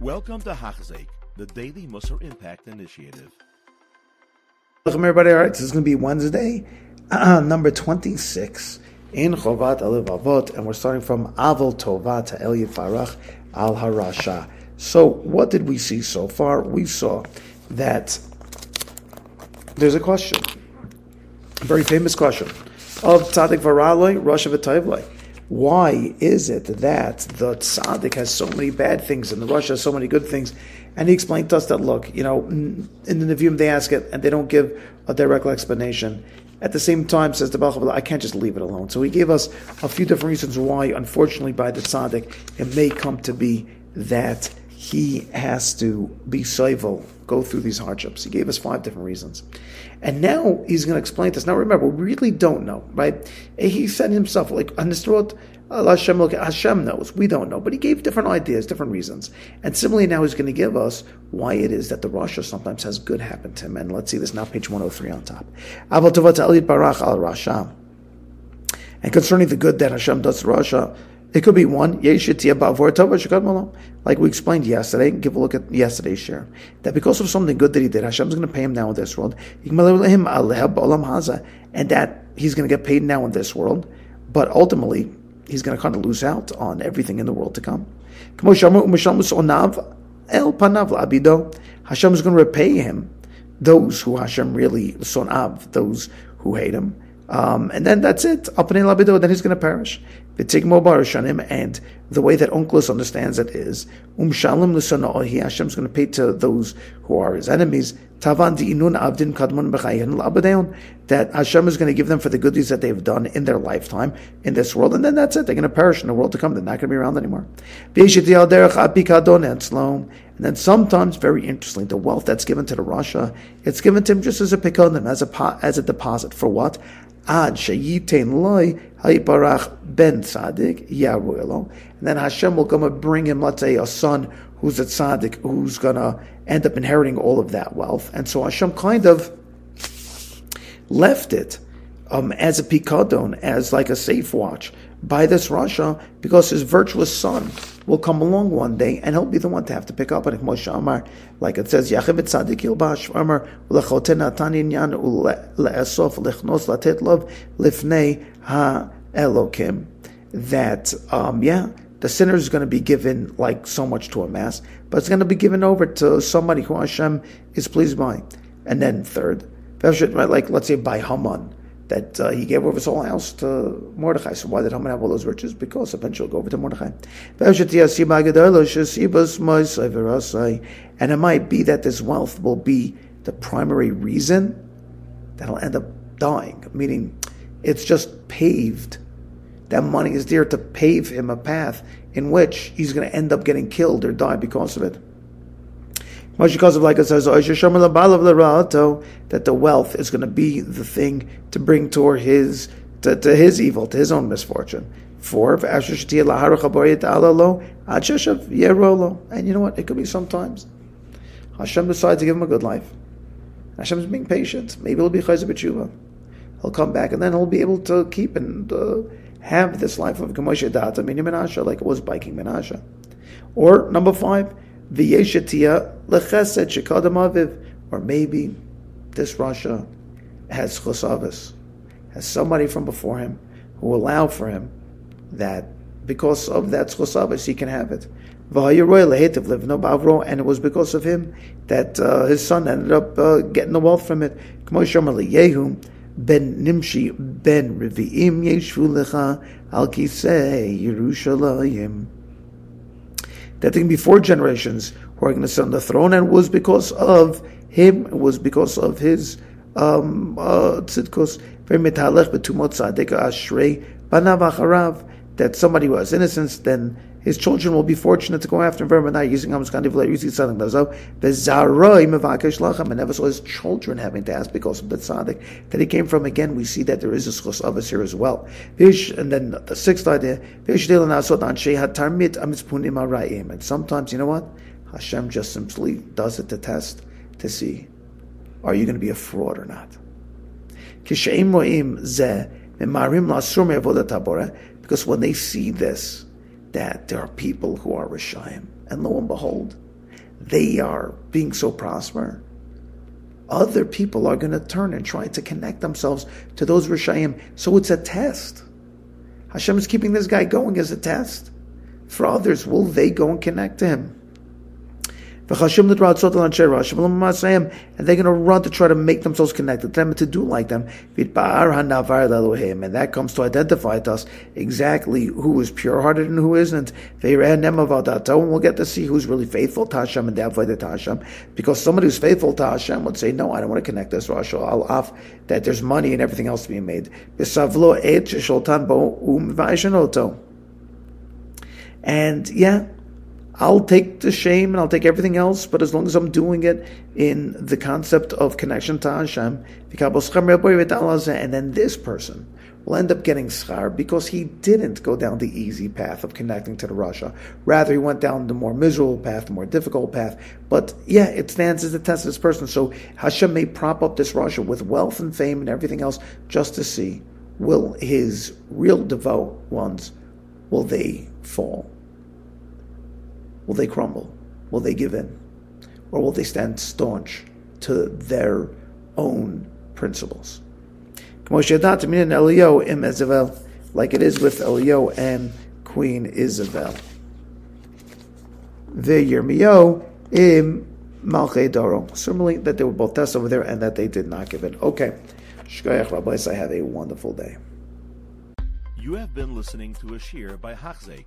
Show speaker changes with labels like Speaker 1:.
Speaker 1: Welcome to Hachzik, the Daily Musar Impact Initiative.
Speaker 2: Welcome, everybody. All right, this is going to be Wednesday, uh, number 26 in Chovot HaLevavot, and we're starting from Avol Tova to El Yifarach Al Harasha. So, what did we see so far? We saw that there's a question, a very famous question of Tzadik Varaloi, Rosh V'Tayvloi. Why is it that the tzaddik has so many bad things and the Rasha has so many good things? And he explained to us that look, you know, in the Nevi'im they ask it and they don't give a direct explanation. At the same time, says the Baal I can't just leave it alone. So he gave us a few different reasons why, unfortunately, by the tzaddik, it may come to be that he has to be soivel, go through these hardships. He gave us five different reasons. And now he's going to explain to us. Now remember, we really don't know, right? He said himself, like, Anisrot, Hashem, Hashem knows. We don't know. But he gave different ideas, different reasons. And similarly, now he's going to give us why it is that the Rasha sometimes has good happen to him. And let's see this now, page 103 on top. And concerning the good that Hashem does to Rasha, it could be one, like we explained yesterday. Give a look at yesterday's share. That because of something good that he did, Hashem is going to pay him now in this world. And that he's going to get paid now in this world. But ultimately, he's going to kind of lose out on everything in the world to come. Hashem is going to repay him those who Hashem really those who hate him. Um, and then that's it. Then he's going to perish. And the way that Onkelos understands it is, um shalim Hashem is going to pay to those who are his enemies. Tavan inun avdin kadmon That Hashem is going to give them for the good deeds that they've done in their lifetime in this world, and then that's it. They're going to perish in the world to come. They're not going to be around anymore. And then sometimes, very interestingly, the wealth that's given to the Rasha, it's given to him just as a pikonim, as a as a deposit for what? Ad sheyitein loy hayiparach ben tzaddik yaruelo. And then Hashem will come and bring him, let's say, a son who's a tzaddik, who's gonna end up inheriting all of that wealth. And so Hashem kind of left it um, as a pikadon, as like a safe watch by this Rasha, because his virtuous son will come along one day and he'll be the one to have to pick up on like it says, lifnei ha elokim. That, um, yeah, the sinner is going to be given like so much to amass, but it's going to be given over to somebody who Hashem is pleased by. And then third, like let's say by Haman, that uh, he gave over his whole house to Mordechai. So why did Haman have all those riches? Because eventually he'll go over to Mordechai. And it might be that this wealth will be the primary reason that he'll end up dying, meaning it's just paved. That money is there to pave him a path in which he's going to end up getting killed or die because of it. Because of like it says, that the wealth is going to be the thing to bring toward his to, to his evil, to his own misfortune. Four, and you know what? It could be sometimes Hashem decides to give him a good life. Hashem is being patient. Maybe he'll be chayzer b'tshuva. He'll come back, and then he'll be able to keep and uh, have this life of Gemoshe Data, Mini Menashe, like it was biking Menashe. Or number five, V'yeshetia lechesed shekadam aviv. Or maybe this Rasha has chosavis, has somebody from before him who allowed for him that because of that chosavis he can have it. And it was because of him that uh, his son ended up uh, getting the wealth from it. ben Nimshi ben Revi'im Yeshu Lecha Al Kisei Yerushalayim that there can be four generations who are going to sit on the throne, and was because of him, it was because of his um, uh, tzidkos, that somebody who has innocence, then his children will be fortunate to go after him. Very not using Hamskandi using something and never saw his children having to ask because of the tzaddik that he came from. Again, we see that there is a schos us here as well. And then the sixth idea, and sometimes, you know what? Hashem just simply does it to test to see are you going to be a fraud or not. Because when they see this, that there are people who are Rishayim. And lo and behold, they are being so prosper, other people are going to turn and try to connect themselves to those Rishayim. So it's a test. Hashem is keeping this guy going as a test. For others, will they go and connect to him? And they're going to run to try to make themselves connected to them to do like them. And that comes to identify to us exactly who is pure hearted and who isn't. And we'll get to see who's really faithful to Hashem and to Hashem. Because somebody who's faithful to Hashem would say, No, I don't want to connect this Rosh off that there's money and everything else to be made. Um and yeah, I'll take the shame and I'll take everything else, but as long as I'm doing it in the concept of connection to Hashem, and then this person will end up getting schar because he didn't go down the easy path of connecting to the Rasha. Rather, he went down the more miserable path, the more difficult path. But yeah, it stands as a test of this person. So Hashem may prop up this Rasha with wealth and fame and everything else just to see will his real devout ones, will they fall? Will they crumble? Will they give in? Or will they stand staunch to their own principles? Like it is with Elio and Queen Izevel. The Yirmiyo im Malche Doro. Similarly, that they were both tests over there and that they did not give in. Okay. Shkoyach Rabbis, I have a wonderful day.
Speaker 1: You have been listening to a shear by Hachzeik.